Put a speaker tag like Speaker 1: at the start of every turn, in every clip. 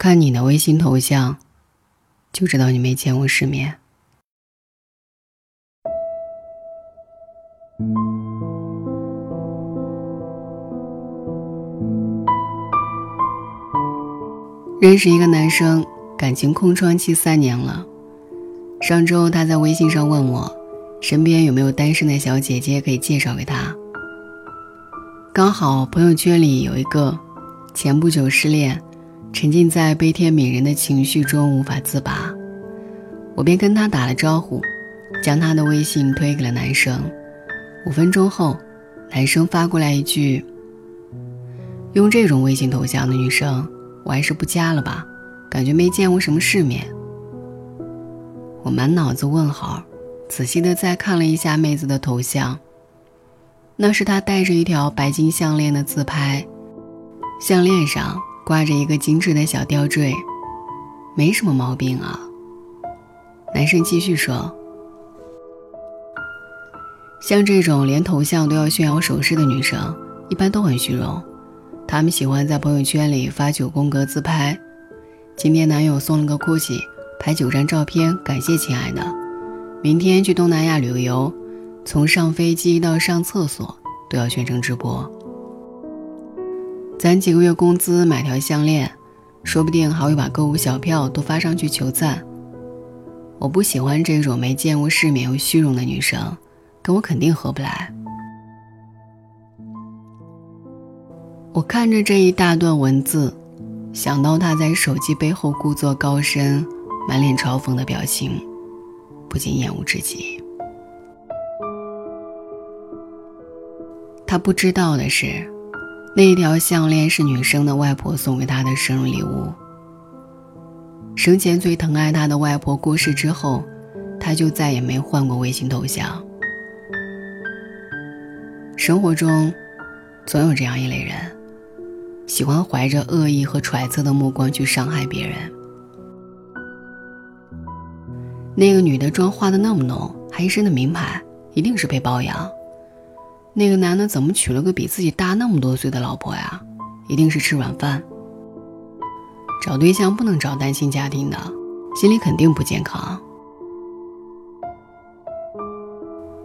Speaker 1: 看你的微信头像，就知道你没见过世面。认识一个男生，感情空窗期三年了。上周他在微信上问我，身边有没有单身的小姐姐可以介绍给他。刚好朋友圈里有一个，前不久失恋。沉浸在悲天悯人的情绪中无法自拔，我便跟他打了招呼，将他的微信推给了男生。五分钟后，男生发过来一句：“用这种微信头像的女生，我还是不加了吧，感觉没见过什么世面。”我满脑子问号，仔细的再看了一下妹子的头像，那是她戴着一条白金项链的自拍，项链上。挂着一个精致的小吊坠，没什么毛病啊。男生继续说：“像这种连头像都要炫耀首饰的女生，一般都很虚荣。她们喜欢在朋友圈里发九宫格自拍。今天男友送了个 GUCCI，拍九张照片，感谢亲爱的。明天去东南亚旅游，从上飞机到上厕所都要全程直播。”攒几个月工资买条项链，说不定还会把购物小票都发上去求赞。我不喜欢这种没见过世面又虚荣的女生，跟我肯定合不来。我看着这一大段文字，想到他在手机背后故作高深、满脸嘲讽的表情，不禁厌恶至极。他不知道的是。那一条项链是女生的外婆送给她的生日礼物。生前最疼爱她的外婆过世之后，她就再也没换过微信头像。生活中，总有这样一类人，喜欢怀着恶意和揣测的目光去伤害别人。那个女的妆化的那么浓，还一身的名牌，一定是被包养。那个男的怎么娶了个比自己大那么多岁的老婆呀？一定是吃软饭。找对象不能找单亲家庭的，心里肯定不健康。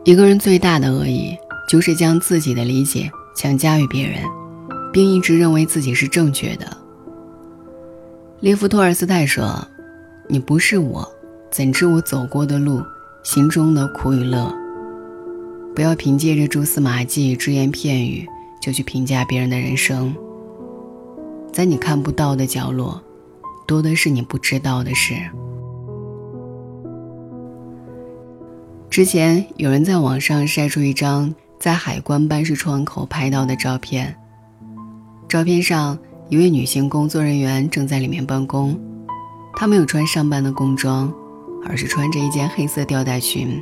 Speaker 1: 一个人最大的恶意，就是将自己的理解强加于别人，并一直认为自己是正确的。列夫·托尔斯泰说：“你不是我，怎知我走过的路，心中的苦与乐？”不要凭借着蛛丝马迹、只言片语就去评价别人的人生。在你看不到的角落，多的是你不知道的事。之前有人在网上晒出一张在海关办事窗口拍到的照片，照片上一位女性工作人员正在里面办公，她没有穿上班的工装，而是穿着一件黑色吊带裙。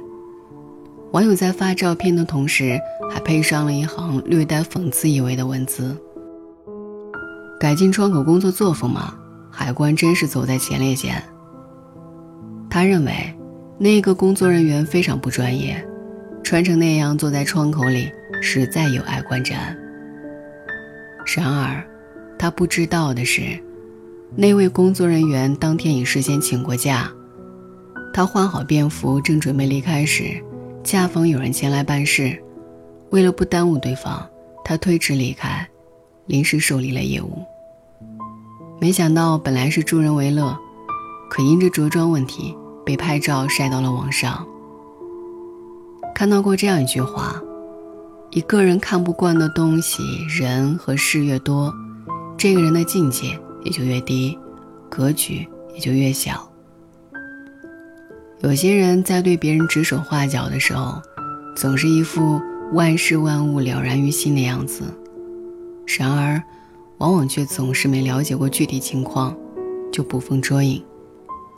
Speaker 1: 网友在发照片的同时，还配上了一行略带讽刺意味的文字：“改进窗口工作作风嘛，海关真是走在前列线。”他认为，那个工作人员非常不专业，穿成那样坐在窗口里，实在有碍观瞻。然而，他不知道的是，那位工作人员当天已事先请过假，他换好便服，正准备离开时。恰逢有人前来办事，为了不耽误对方，他推迟离开，临时受理了业务。没想到本来是助人为乐，可因着着装问题被拍照晒到了网上。看到过这样一句话：一个人看不惯的东西、人和事越多，这个人的境界也就越低，格局也就越小。有些人在对别人指手画脚的时候，总是一副万事万物了然于心的样子，然而，往往却总是没了解过具体情况，就捕风捉影，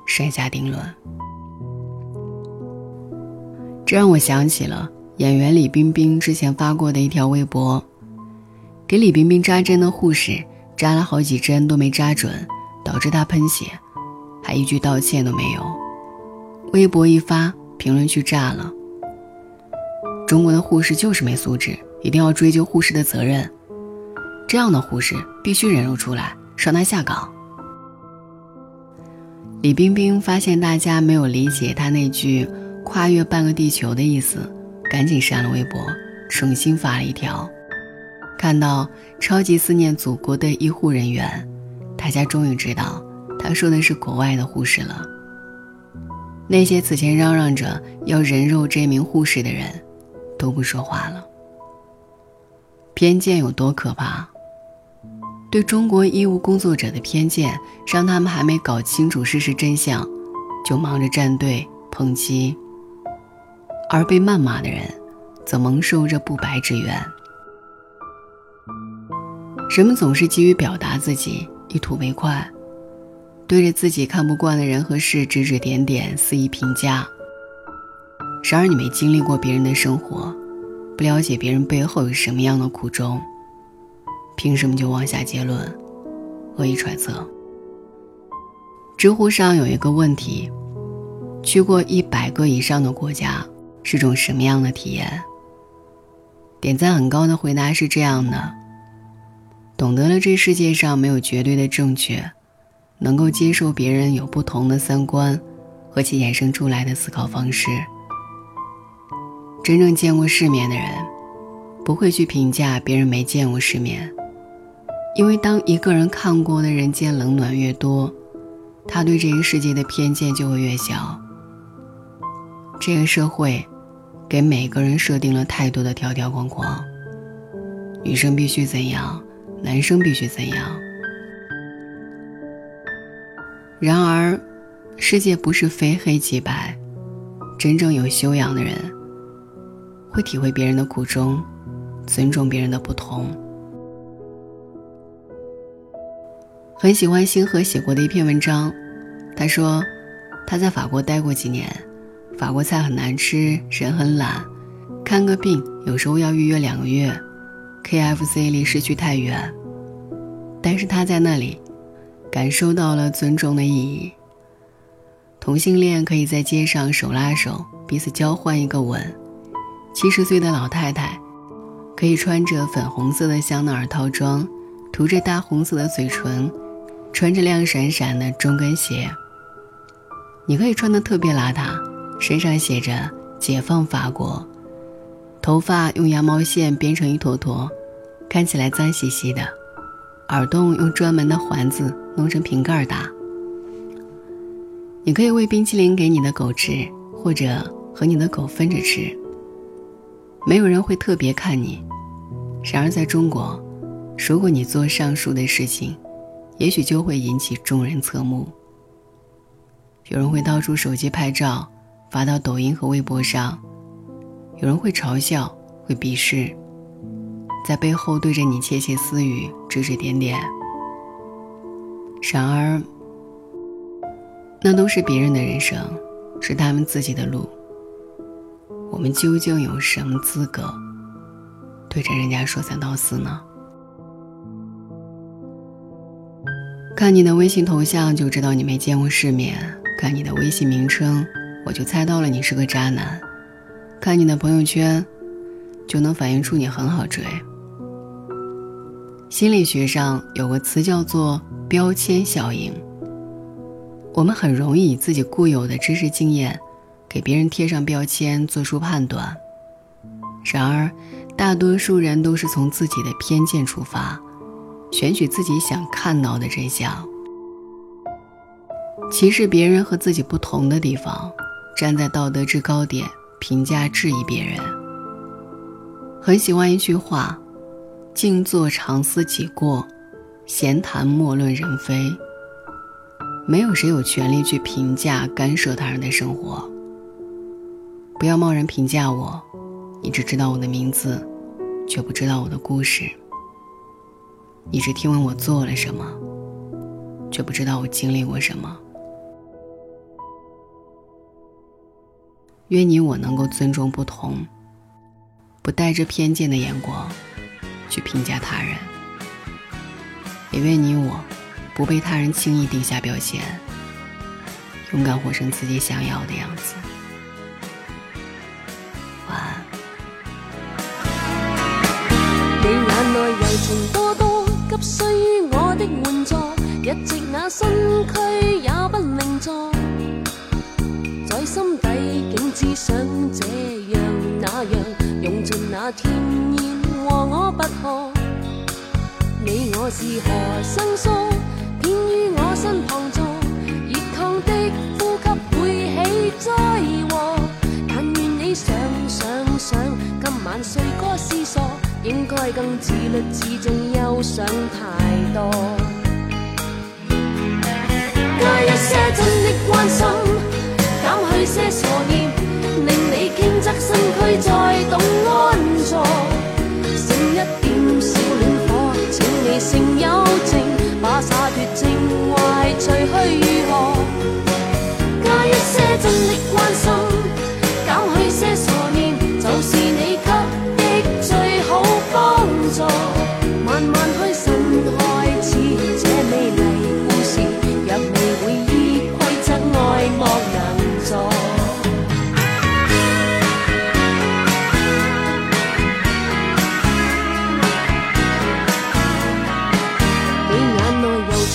Speaker 1: 擅下定论。这让我想起了演员李冰冰之前发过的一条微博：给李冰冰扎针的护士扎了好几针都没扎准，导致她喷血，还一句道歉都没有。微博一发，评论区炸了。中国的护士就是没素质，一定要追究护士的责任。这样的护士必须人肉出来，让他下岗。李冰冰发现大家没有理解她那句“跨越半个地球”的意思，赶紧删了微博，重新发了一条。看到“超级思念祖国的医护人员”，大家终于知道，他说的是国外的护士了。那些此前嚷嚷着要人肉这名护士的人，都不说话了。偏见有多可怕？对中国医务工作者的偏见，让他们还没搞清楚事实真相，就忙着站队抨击；而被谩骂的人，则蒙受着不白之冤。人们总是急于表达自己，一吐为快，对着自己看不惯的人和事指指点点，肆意评价。然而，你没经历过别人的生活，不了解别人背后有什么样的苦衷。凭什么就妄下结论、恶意揣测？知乎上有一个问题：去过一百个以上的国家是种什么样的体验？点赞很高的回答是这样的：懂得了这世界上没有绝对的正确，能够接受别人有不同的三观和其衍生出来的思考方式。真正见过世面的人，不会去评价别人没见过世面。因为当一个人看过的人间冷暖越多，他对这个世界的偏见就会越小。这个社会，给每个人设定了太多的条条框框。女生必须怎样，男生必须怎样。然而，世界不是非黑即白，真正有修养的人，会体会别人的苦衷，尊重别人的不同。很喜欢星河写过的一篇文章，他说他在法国待过几年，法国菜很难吃，人很懒，看个病有时候要预约两个月，KFC 离市区太远，但是他在那里感受到了尊重的意义。同性恋可以在街上手拉手，彼此交换一个吻；七十岁的老太太可以穿着粉红色的香奈儿套装，涂着大红色的嘴唇。穿着亮闪闪的中跟鞋，你可以穿得特别邋遢，身上写着“解放法国”，头发用羊毛线编成一坨坨，看起来脏兮兮的，耳洞用专门的环子弄成瓶盖大。你可以喂冰淇淋给你的狗吃，或者和你的狗分着吃。没有人会特别看你。然而在中国，如果你做上述的事情，也许就会引起众人侧目。有人会掏出手机拍照，发到抖音和微博上；有人会嘲笑，会鄙视，在背后对着你窃窃私语，指指点点。然而，那都是别人的人生，是他们自己的路。我们究竟有什么资格对着人家说三道四呢？看你的微信头像就知道你没见过世面，看你的微信名称我就猜到了你是个渣男，看你的朋友圈就能反映出你很好追。心理学上有个词叫做标签效应，我们很容易以自己固有的知识经验给别人贴上标签，做出判断。然而，大多数人都是从自己的偏见出发。选取自己想看到的真相，歧视别人和自己不同的地方，站在道德制高点评价质疑别人。很喜欢一句话：“静坐常思己过，闲谈莫论人非。”没有谁有权利去评价干涉他人的生活。不要贸然评价我，你只知道我的名字，却不知道我的故事。你只听闻我做了什么，却不知道我经历过什么。愿你我能够尊重不同，不带着偏见的眼光去评价他人，也愿你我不被他人轻易定下标签，勇敢活成自己想要的样子。晚安。
Speaker 2: 你眼内柔情多多，急需我的援助。一直那身躯也不另坐，在心底竟只想这样那样，用尽那甜言和我不可。你我是何生疏，偏于我身旁坐，热烫的呼吸会起灾祸。但愿你想想想，今晚睡歌思索，应该更自律自重，忧想太多。加一些真的关心，减去些傻念，令你倾侧身躯再懂安坐。成友情，把洒脱情怀除去。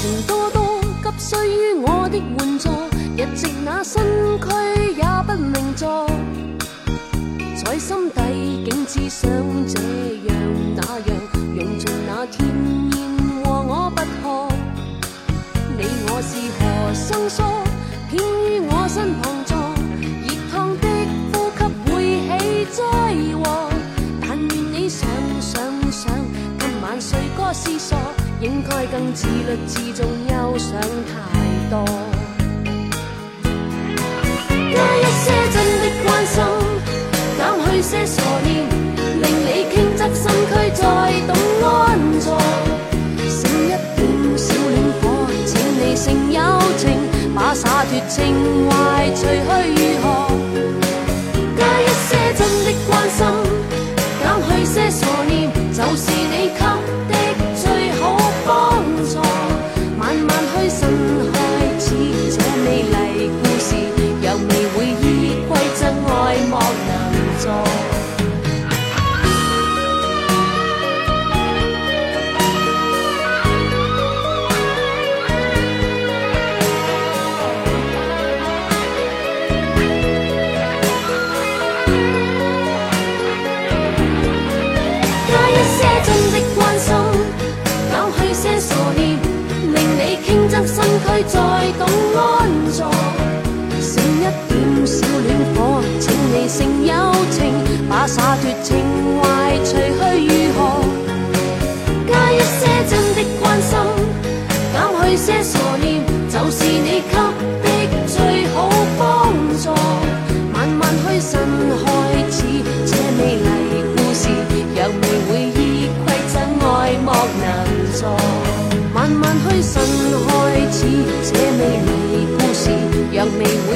Speaker 2: 情多多，急需于我的援助，日夕那身躯也不明坐，在心底竟只想这样那样，用尽那甜言和我不可。你我是何生疏，偏于我身旁坐，热烫的呼吸会起灾祸。但愿你想想想，今晚睡歌思索，应该更自律自重，休想太多。加一些真的关心，减去些傻念，令你倾侧身躯再懂安坐。剩一点小恋火，请你成友情，把洒脱情怀除去如何？再懂安坐。剩一点小恋火，请你剩友情，把洒脱情怀事，若